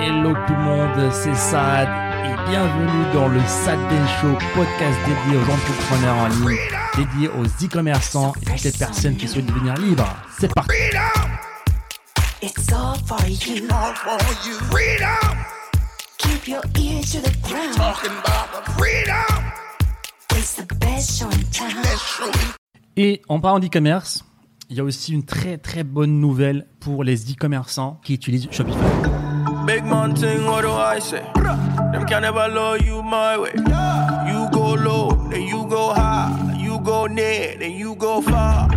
Hello tout le monde, c'est Sad et bienvenue dans le Sad Show, podcast dédié aux entrepreneurs en ligne, dédié aux e-commerçants et toutes les personnes qui souhaitent devenir libres. C'est parti. It's all for you. all for you. Freedom, Keep your ears to the ground. talking about the freedom. It's the best show in town. Show. Et en parlant d'e-commerce, il y a aussi une très très bonne nouvelle pour les e-commerçants qui utilisent Shopify. Big what do I say? Them can never you my way. You go low, then you go high. You go near, then you go far.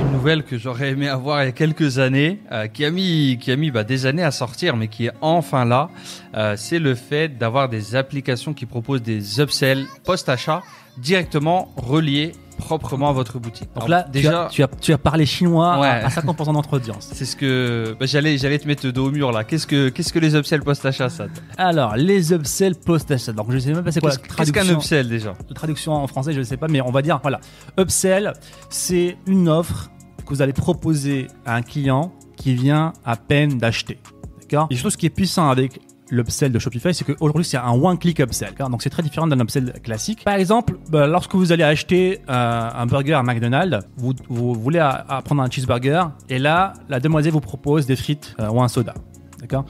Une nouvelle que j'aurais aimé avoir il y a quelques années, euh, qui a mis, qui a mis bah, des années à sortir, mais qui est enfin là, euh, c'est le fait d'avoir des applications qui proposent des upsells post-achat directement reliés proprement à votre boutique. Donc Alors, là, déjà, tu as, tu as, tu as parlé chinois Ouais. à, à 50% de notre audience. c'est ce que bah, j'allais, j'allais te mettre le dos au mur là. Qu'est-ce que, qu'est-ce que les upsells post-achat, ça Alors, les upsells post-achat. Donc, je sais même pas c'est quoi Qu'est-ce la qu'est-ce qu'un traduction. upsell déjà? La traduction en français, je ne sais pas, mais on va dire, voilà. Upsell, c'est une offre que vous allez proposer à un client qui vient à peine d'acheter. D'accord? Et chose qui est puissant avec l'upsell de Shopify, c'est qu'aujourd'hui, c'est un one-click upsell. d'accord Donc, c'est très différent d'un upsell classique. Par exemple, bah, lorsque vous allez acheter euh, un burger à McDonald's, vous, voulez prendre un cheeseburger, et là, la demoiselle vous propose des frites euh, ou un soda. D'accord?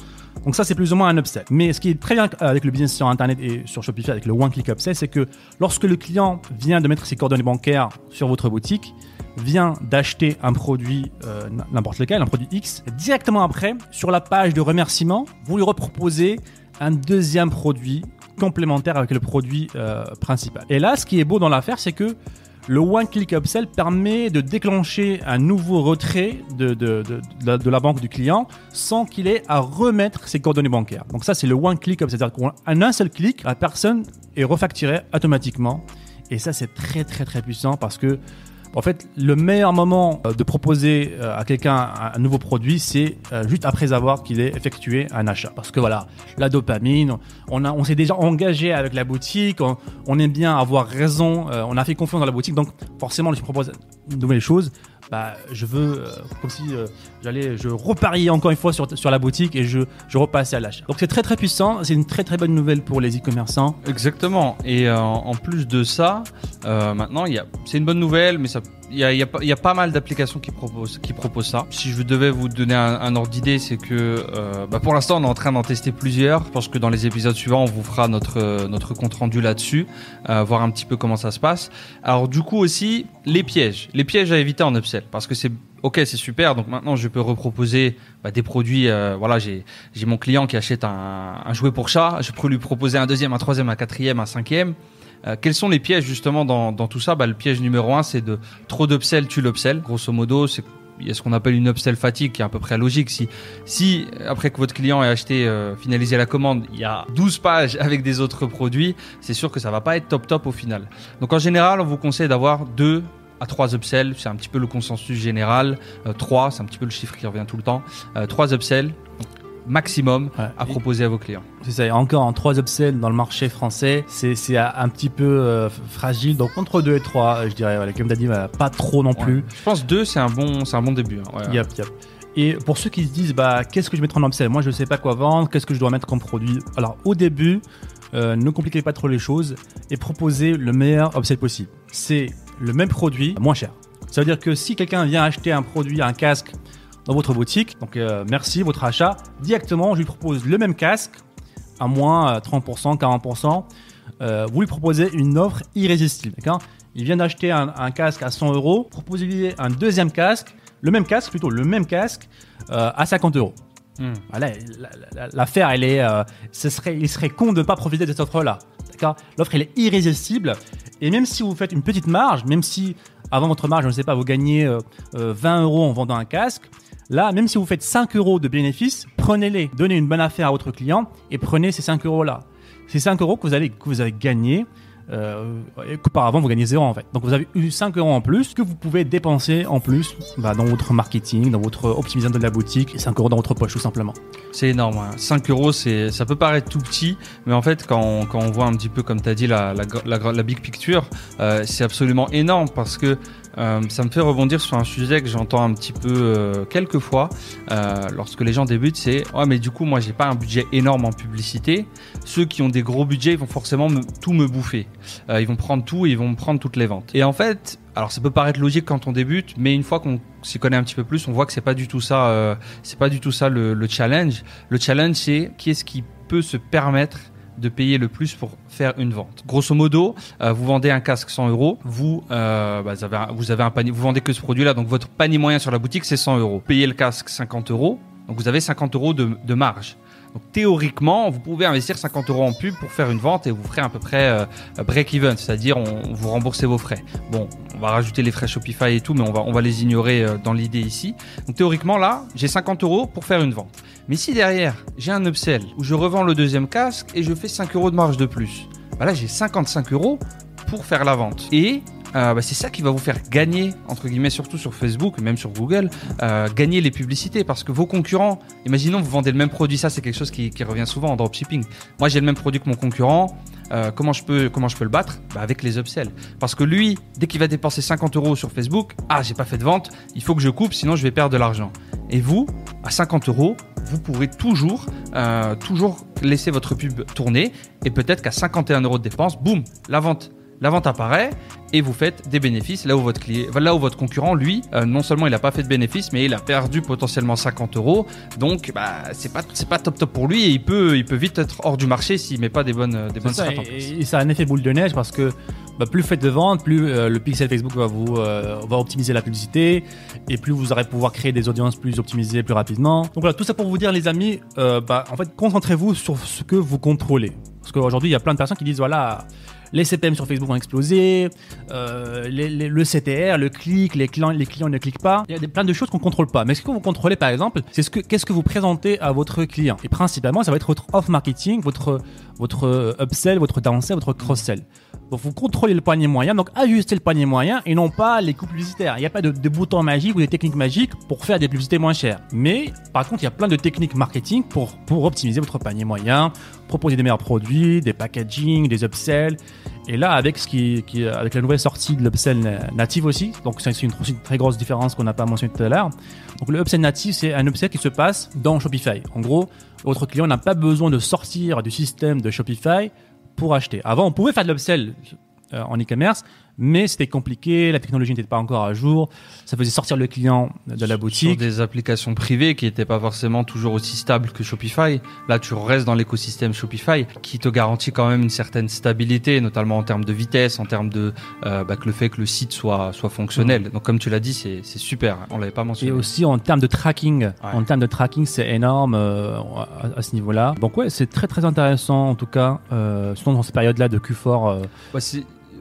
Donc ça, c'est plus ou moins un upsell. Mais ce qui est très bien avec le business sur Internet et sur Shopify, avec le one-click upsell, c'est que lorsque le client vient de mettre ses coordonnées bancaires sur votre boutique, vient d'acheter un produit, euh, n'importe lequel, un produit X, directement après, sur la page de remerciement, vous lui reproposez un deuxième produit complémentaire avec le produit euh, principal. Et là, ce qui est beau dans l'affaire, c'est que le one-click upsell permet de déclencher un nouveau retrait de, la, banque du client sans qu'il ait à remettre ses coordonnées bancaires. Donc ça, c'est le one-click upsell. C'est-à-dire qu'en un seul clic, la personne est refacturée automatiquement. Et ça, c'est très, très, très puissant parce que en fait, le meilleur moment euh, de proposer euh, à quelqu'un un nouveau produit, c'est euh, juste après avoir qu'il ait effectué un achat. Parce que voilà, la dopamine, on, on s'est déjà engagé avec la boutique, on, on aime bien avoir raison, on a fait confiance dans la boutique, donc forcément, je propose une nouvelle chose. Bah, je veux, euh, comme si euh, j'allais, je repariais encore une fois sur, sur la boutique et je, je repassais à l'achat. Donc c'est très très puissant, c'est une très très bonne nouvelle pour les e-commerçants. Exactement. Et euh, en plus de ça, euh, maintenant, c'est une bonne nouvelle, mais ça, il y a, y y a pas mal d'applications qui proposent, qui proposent ça. Si je devais vous donner un, un ordre d'idée, c'est que, euh, bah, pour l'instant, on est en train d'en tester plusieurs. Je pense que dans les épisodes suivants, on vous fera notre euh, notre compte rendu là-dessus, euh, voir un petit peu comment ça se passe. Alors du coup aussi, les pièges, les pièges à éviter en upsell, parce que c'est Ok, c'est super. Donc maintenant, je peux reproposer bah, des produits. euh, voilà, j'ai j'ai mon client qui achète un, un jouet pour chat. Je peux lui proposer un deuxième, un troisième, un quatrième, un cinquième. Euh, quels sont les pièges justement dans, tout ça? Bah, Le piège numéro un, c'est de trop d'upsell, tu l'upsell. Grosso modo, c'est il y a ce qu'on appelle une upsell fatigue qui est à peu près logique. Si, si après que votre client ait acheté, euh, finalisé la commande, il y a 12 pages avec des autres produits, c'est sûr que ça va pas être top top au final. Donc en général, on vous conseille d'avoir deux à trois upsells, c'est un petit peu le consensus général. Euh, trois, c'est un petit peu le chiffre qui revient tout le temps. Euh, trois upsells maximum Ouais. à proposer à vos clients. C'est ça, et encore en trois upsells dans le marché français, c'est un petit peu euh, fragile. Donc entre 2 et 3, je dirais, voilà, comme tu as dit, voilà, pas trop non plus. Je pense deux, c'est un bon, un bon début. hein. Ouais. Yep, yep. Et pour ceux qui se disent, bah, qu'est-ce que je vais mettre en upsell? Moi, je sais pas quoi vendre, qu'est-ce que je dois mettre comme produit? Alors, au début, euh, ne compliquez pas trop les choses et proposez le meilleur upsell possible. C'est le même produit, moins cher. Ça veut dire que si quelqu'un vient acheter un produit, un casque dans votre boutique, donc euh, merci, votre achat, directement, je lui propose le même casque à moins euh, 30%, 40%. Euh, vous lui proposez une offre irrésistible. D'accord? Il vient d'acheter un, un casque à 100 euros, proposez-lui un deuxième casque, le même casque, plutôt le même casque, euh, à 50 euros. Hmm. Voilà, la- la- l'affaire, elle est, euh, ce serait, il serait con de ne pas profiter de cette offre-là. D'accord? L'offre, elle est irrésistible. Et même si vous faites une petite marge, même si avant votre marge, je ne sais pas, vous gagnez euh, euh, 20 euros en vendant un casque, là, même si vous faites 5 euros de bénéfices, prenez-les, donnez une bonne affaire à votre client et prenez ces 5 euros-là. Ces 5 euros que vous, que vous avez gagnés, euh, qu'auparavant vous gagnez zéro en fait. Donc vous avez eu 5 euros en plus que vous pouvez dépenser en plus bah, dans votre marketing, dans votre optimisation de la boutique, et 5 euros dans votre poche tout simplement. C'est énorme. hein. 5 euros, ça peut paraître tout petit, mais en fait, quand on, quand on voit un petit peu, comme tu as dit, la, la, la, la big picture, euh, c'est absolument énorme parce que Euh, ça me fait rebondir sur un sujet que j'entends un petit peu euh, quelques fois euh, lorsque les gens débutent, c'est ouais mais du coup moi j'ai pas un budget énorme en publicité. Ceux qui ont des gros budgets, ils vont forcément me- tout me bouffer. Euh, ils vont prendre tout et ils vont prendre toutes les ventes. Et en fait, alors ça peut paraître logique quand on débute, mais une fois qu'on s'y connaît un petit peu plus, on voit que c'est pas du tout ça. c'est pas du tout ça le challenge. Le challenge c'est qui est-ce qui peut se permettre de payer le plus pour faire une vente. Grosso modo, euh, vous vendez un casque 100 euros, vous, euh, bah, vous, avez un, panier, vous vendez que ce produit-là, donc votre panier moyen sur la boutique c'est 100 euros. Payez le casque 50 euros, donc vous avez 50 euros de marge. Donc théoriquement, vous pouvez investir 50 euros en pub pour faire une vente et vous ferez à peu près euh, break-even, c'est-à-dire on, vous remboursez vos frais. Bon, on va rajouter les frais Shopify et tout, mais on va, les ignorer euh, dans l'idée ici. Donc théoriquement là, j'ai 50 euros pour faire une vente. Mais si derrière, j'ai un upsell où je revends le deuxième casque et je fais 5 euros de marge de plus, bah là j'ai 55 euros pour faire la vente. Et euh, bah, c'est ça qui va vous faire gagner, entre guillemets, surtout sur Facebook même sur Google, euh, gagner les publicités. Parce que vos concurrents, imaginons vous vendez le même produit, ça c'est quelque chose qui, revient souvent en dropshipping. Moi j'ai le même produit que mon concurrent, euh, comment, je peux, comment je peux le battre? Bah, Avec les upsells. Parce que lui, dès qu'il va dépenser 50 euros sur Facebook, ah j'ai pas fait de vente, il faut que je coupe, sinon je vais perdre de l'argent. Et vous, à 50 euros, vous pourrez toujours, toujours laisser votre pub tourner et peut-être qu'à 51 euros de dépense, boum, la vente. La vente apparaît et vous faites des bénéfices là où votre client, là où votre concurrent, lui, euh, non seulement il n'a pas fait de bénéfices, mais il a perdu potentiellement 50 euros. Donc, bah, c'est pas, c'est pas top top pour lui et il peut, il peut vite être hors du marché s'il met pas des bonnes, des bonnes ça, strates en place. et, ça a un effet boule de neige parce que bah, plus vous faites de ventes, plus euh, le pixel Facebook va vous euh, va optimiser la publicité et plus vous aurez pouvoir créer des audiences plus optimisées plus rapidement. Donc voilà, tout ça pour vous dire les amis, bah, en fait concentrez-vous sur ce que vous contrôlez. Parce qu'aujourd'hui il y a plein de personnes qui disent voilà les CPM sur Facebook vont exploser, euh, le CTR, le clic, les clients, les clients ne cliquent pas. Il y a des, plein de choses qu'on contrôle pas. Mais ce que vous contrôlez, par exemple, c'est ce que qu'est-ce que vous présentez à votre client. Et principalement, ça va être votre off marketing, votre votre upsell, votre downsell, votre cross-sell. Donc vous contrôlez le panier moyen, donc ajustez le panier moyen et non pas les coûts publicitaires. Il n'y a pas de, de boutons magiques ou des techniques magiques pour faire des publicités moins chères. Mais par contre, il y a plein de techniques marketing pour, pour optimiser votre panier moyen, proposer des meilleurs produits, des packaging, des upsells. Et là, avec qui, avec la nouvelle sortie de l'upsell na- native aussi, donc c'est une, une très grosse différence qu'on n'a pas mentionné tout à l'heure. Donc le upsell native, c'est un upsell qui se passe dans Shopify. En gros, votre client n'a pas besoin de sortir du système de Shopify pour acheter. Avant, on pouvait faire de l'upsell euh, en e-commerce, mais c'était compliqué, la technologie n'était pas encore à jour, ça faisait sortir le client de la Sur boutique. des applications privées qui n'étaient pas forcément toujours aussi stables que Shopify. Là, tu restes dans l'écosystème Shopify qui te garantit quand même une certaine stabilité, notamment en termes de vitesse, en termes de euh, bah, que le fait que le site soit soit fonctionnel. Donc, comme tu l'as dit, c'est c'est super. On l'avait pas Et mentionné. aussi en termes de tracking, en termes de tracking, c'est énorme euh, à, à ce niveau-là. Donc ouais, c'est très très intéressant en tout cas, euh, surtout dans cette période-là de Q4. euh, Ouais,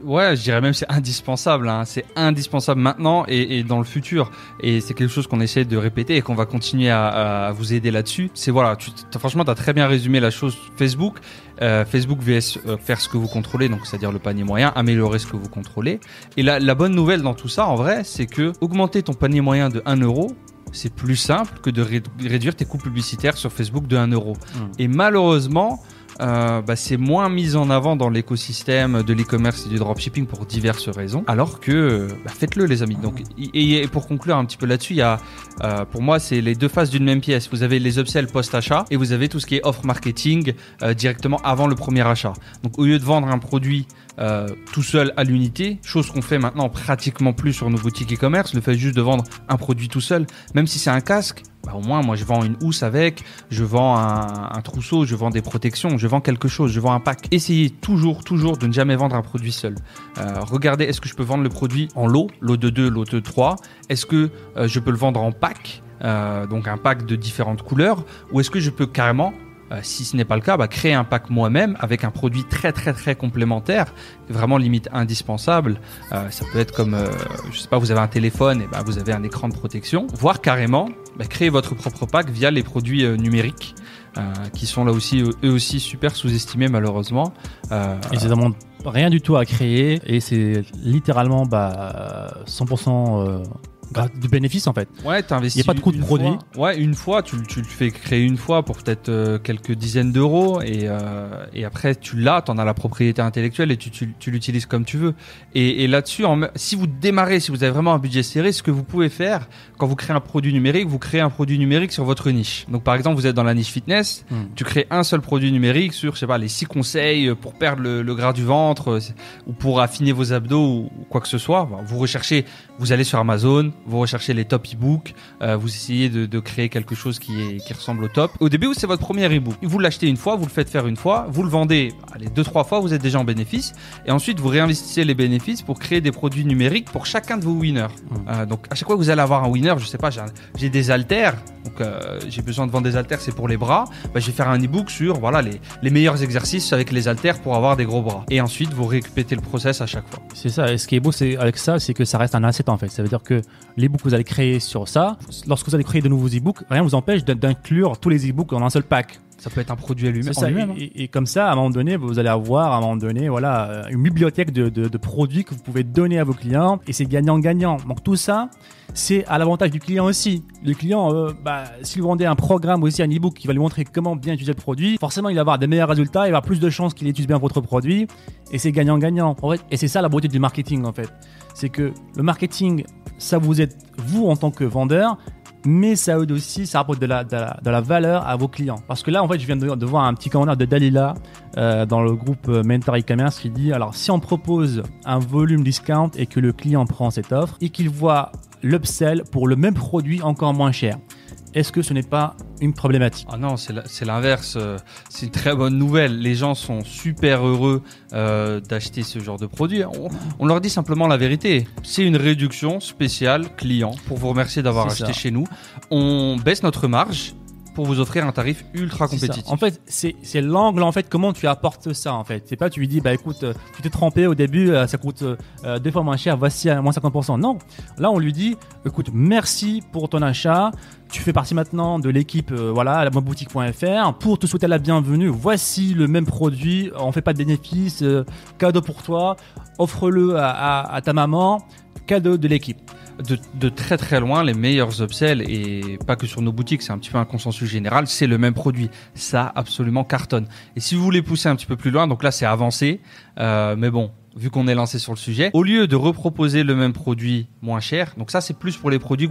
ouais, je dirais même c'est indispensable. Hein. C'est indispensable maintenant et, et dans le futur. Et c'est quelque chose qu'on essaie de répéter et qu'on va continuer à, à vous aider là-dessus. C'est voilà, tu, franchement, tu as très bien résumé la chose. Facebook, euh, Facebook vs euh, faire ce que vous contrôlez, donc c'est-à-dire le panier moyen, améliorer ce que vous contrôlez. Et la, la bonne nouvelle dans tout ça, en vrai, c'est que augmenter ton panier moyen de 1 euro, c'est plus simple que de ré- réduire tes coûts publicitaires sur Facebook de 1 euro. Et malheureusement, euh, bah, c'est moins mis en avant dans l'écosystème de l'e-commerce et du dropshipping pour diverses raisons. Alors que bah, faites-le les amis. Donc et, et pour conclure un petit peu là-dessus, il y a euh, pour moi c'est les deux faces d'une même pièce. Vous avez les upsells post-achat et vous avez tout ce qui est offre marketing euh, directement avant le premier achat. Donc au lieu de vendre un produit euh, tout seul à l'unité, chose qu'on fait maintenant pratiquement plus sur nos boutiques e-commerce, le fait juste de vendre un produit tout seul, même si c'est un casque, bah, au moins moi je vends une housse avec, je vends un, trousseau, je vends des protections, je vends quelque chose, je vends un pack. Essayez toujours, toujours de ne jamais vendre un produit seul. Euh, regardez, est-ce que je peux vendre le produit en lot, lot de 2, lot de 3 Est-ce que euh, je peux le vendre en pack euh, donc un pack de différentes couleurs, ou est-ce que je peux carrément si ce n'est pas le cas, bah, créer un pack moi-même avec un produit très très très complémentaire, vraiment limite indispensable. Euh, ça peut être comme, euh, je sais pas, vous avez un téléphone et bah, vous avez un écran de protection, voire carrément bah, créer votre propre pack via les produits euh, numériques. euh, qui sont là aussi eux aussi super sous-estimés malheureusement. Euh, Et ça demande rien du tout à créer et c'est littéralement bah, 100% euh, grâce- du bénéfice en fait. Ouais, t'investis. Y a pas de coût de produit. fois. Ouais, une fois, tu, le- tu le fais créer une fois pour peut-être euh, quelques dizaines d'euros et, euh, et après tu l'as, t'en as la propriété intellectuelle et tu, tu, tu l'utilises comme tu veux. Et, et là-dessus, si vous démarrez, si vous avez vraiment un budget serré, ce que vous pouvez faire quand vous créez un produit numérique, vous créez un produit numérique sur votre niche. Donc par exemple, vous êtes dans la niche fitness, Hmm. tu crées un seul produit numérique sur, je sais pas, les six conseils pour perdre le, le gras du ventre euh, ou pour affiner vos abdos ou, quoi que ce soit. Vous recherchez, vous allez sur Amazon, vous recherchez les top e-books, euh, vous essayez de, de créer quelque chose qui, est, qui ressemble au top. Au début, c'est votre premier e-book. Vous l'achetez une fois, vous le faites faire une fois, vous le vendez, allez, deux, trois fois, vous êtes déjà en bénéfice. Et ensuite, vous réinvestissez les bénéfices pour créer des produits numériques pour chacun de vos winners. Euh, donc, à chaque fois que vous allez avoir un winner, je sais pas, j'ai des haltères, donc euh, j'ai besoin de vendre des haltères, c'est pour les bras. Bah, je vais faire un e-book sur voilà les, les meilleurs exercices avec les haltères pour avoir des gros bras. Et ensuite, vous répétez le process à chaque fois. C'est ça. Et ce qui est beau c'est avec ça, c'est que ça reste un asset en fait. Ça veut dire que l'ebook que vous allez créer sur ça, lorsque vous allez créer de nouveaux ebooks, rien ne vous empêche d'in- d'inclure tous les ebooks en un seul pack. Ça peut être un produit à lui-même. hein. Et, et comme ça, à un moment donné, vous allez avoir à un moment donné, voilà, euh, une bibliothèque de, de- de produits que vous pouvez donner à vos clients et c'est gagnant-gagnant. Donc tout ça, c'est à l'avantage du client aussi. Le client, euh, bah, si vous vendez un programme ou aussi un ebook qui va lui montrer comment bien utiliser le produit, forcément il va avoir des meilleurs résultats, il va avoir plus de chances qu'il utilise bien votre produit et c'est gagnant-gagnant. En fait, et c'est ça la beauté du marketing en fait. C'est que le marketing, ça vous aide vous en tant que vendeur, mais ça aide aussi, ça apporte de la, valeur à vos clients. Parce que là, en fait, je viens de, de voir un petit commentaire de Dalila euh, dans le groupe euh, Mentor e-commerce qui dit alors si on propose un volume discount et que le client prend cette offre et qu'il voit l'upsell pour le même produit encore moins cher, est-ce que ce n'est pas une problématique? Ah non, c'est l'inverse. euh, C'est une très bonne nouvelle. Les gens sont super heureux euh, d'acheter ce genre de produit. On, on leur dit simplement la vérité. C'est une réduction spéciale client pour vous remercier d'avoir acheté ça. chez nous. On baisse notre marge pour vous offrir un tarif ultra compétitif. En fait, c'est l'angle en fait comment tu apportes ça en fait. C'est pas tu lui dis bah écoute, euh, tu t'es trompé au début, euh, ça coûte euh, deux fois moins cher, voici à moins 50%. Non, là on lui dit écoute, merci pour ton achat. Tu fais partie maintenant de l'équipe euh, voilà à la boutique.fr pour te souhaiter la bienvenue. Voici le même produit, on fait pas de bénéfices, euh, cadeau pour toi, offre-le à, à- à ta maman, cadeau de l'équipe. De, très très loin, les meilleurs upsells, et pas que sur nos boutiques, c'est un petit peu un consensus général, c'est le même produit. Ça absolument cartonne. Et si vous voulez pousser un petit peu plus loin, donc là c'est avancé, euh, mais bon, vu qu'on est lancé sur le sujet, au lieu de reproposer le même produit moins cher, donc ça c'est plus pour les produits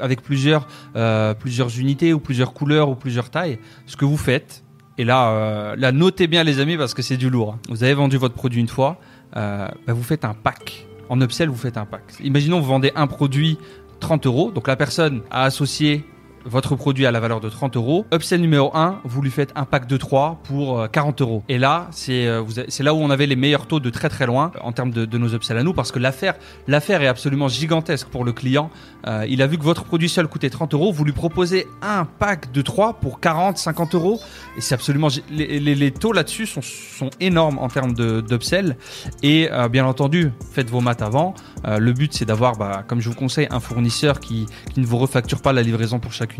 avec plusieurs, euh, plusieurs unités ou plusieurs couleurs ou plusieurs tailles, ce que vous faites, et là, euh, notez bien les amis parce que c'est du lourd. hein. Vous avez vendu votre produit une fois, bah, vous faites un pack. En upsell, vous faites un pack. Imaginons vous vendez un produit 30 euros, donc la personne a associé votre produit à la valeur de 30 euros. Upsell numéro 1, vous lui faites un pack de 3 pour euh, 40 euros. Et là, c'est euh, c'est là où on avait les meilleurs taux de très très loin en termes de, de nos upsells à nous, parce que l'affaire est absolument gigantesque pour le client. Euh, il a vu que votre produit seul coûtait 30 euros, vous lui proposez un pack de 3 pour 40, 50 euros, et c'est absolument les, les- taux là-dessus sont, sont énormes en termes d'upsell. Et euh, bien entendu, faites vos maths avant. Euh, le but, c'est d'avoir, bah, comme je vous conseille, un fournisseur qui, qui ne vous refacture pas la livraison pour chaque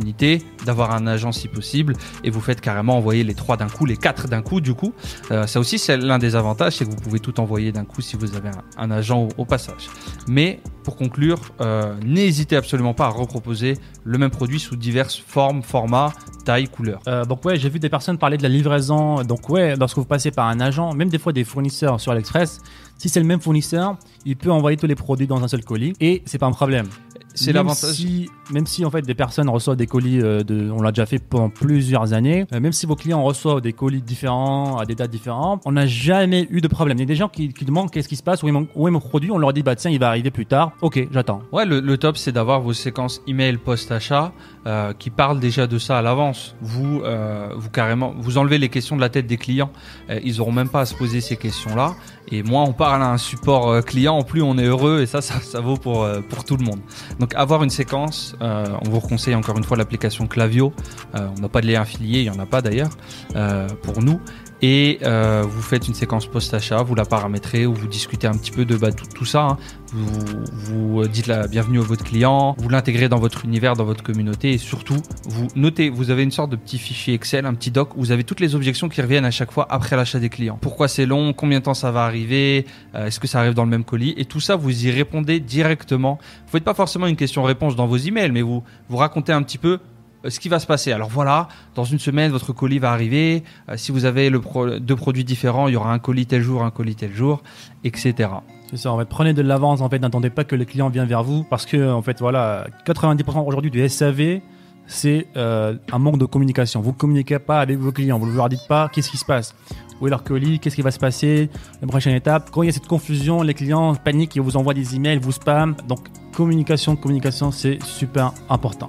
d'avoir un agent si possible, et vous faites carrément envoyer les trois d'un coup, les quatre d'un coup, du coup. Euh, ça aussi, c'est l'un des avantages, c'est que vous pouvez tout envoyer d'un coup si vous avez un, agent au, au passage. Mais pour conclure, euh, n'hésitez absolument pas à reproposer le même produit sous diverses formes, formats, tailles, couleurs. Euh, donc ouais, j'ai vu des personnes parler de la livraison. Donc ouais, lorsque vous passez par un agent, même des fois des fournisseurs sur AliExpress, si c'est le même fournisseur, il peut envoyer tous les produits dans un seul colis et c'est pas un problème. C'est l'avantage. Si, même si en fait des personnes reçoivent des colis, euh, de, on l'a déjà fait pendant plusieurs années, euh, même si vos clients reçoivent des colis différents à des dates différentes, on n'a jamais eu de problème. Il y a des gens qui, qui demandent qu'est-ce qui se passe, où est, mon, où est mon produit, on leur dit bah tiens il va arriver plus tard. Ok, j'attends. Ouais, le, le top, c'est d'avoir vos séquences email post-achat euh, qui parlent déjà de ça à l'avance. Vous, euh, vous carrément, vous enlevez les questions de la tête des clients. Euh, ils auront même pas à se poser ces questions-là. Et moins on parle à un support euh, client, plus on est heureux. Et ça, ça, vaut pour pour tout le monde. Donc avoir une séquence, on vous conseille encore une fois l'application Clavio. On n'a pas de lien affilié, il y en a pas d'ailleurs pour nous. Et euh, vous faites une séquence post-achat, vous la paramétrez ou vous discutez un petit peu de bah, tout, tout ça. hein. Vous, vous dites la bienvenue à votre client, vous l'intégrez dans votre univers, dans votre communauté et surtout vous notez, vous avez une sorte de petit fichier Excel, un petit doc où vous avez toutes les objections qui reviennent à chaque fois après l'achat des clients. Pourquoi c'est long, combien de temps ça va arriver, euh, est-ce que ça arrive dans le même colis et tout ça vous y répondez directement. Vous faites pas forcément une question-réponse dans vos emails, mais vous vous racontez un petit peu euh, ce qui va se passer. Alors voilà, dans une semaine, votre colis va arriver. Euh, si vous avez deux produits différents, il y aura un colis tel jour, un colis tel jour, etc. C'est ça, en fait, prenez de l'avance, en fait, n'attendez pas que le client vienne vers vous, parce que, en fait, voilà, 90% aujourd'hui du SAV, c'est euh, un manque de communication. Vous communiquez pas avec vos clients, vous ne leur dites pas qu'est-ce qui se passe. Où est leur colis, qu'est-ce qui va se passer, la prochaine étape. Quand il y a cette confusion, les clients paniquent, ils vous envoient des emails, vous spam. Donc, communication, communication, c'est super important.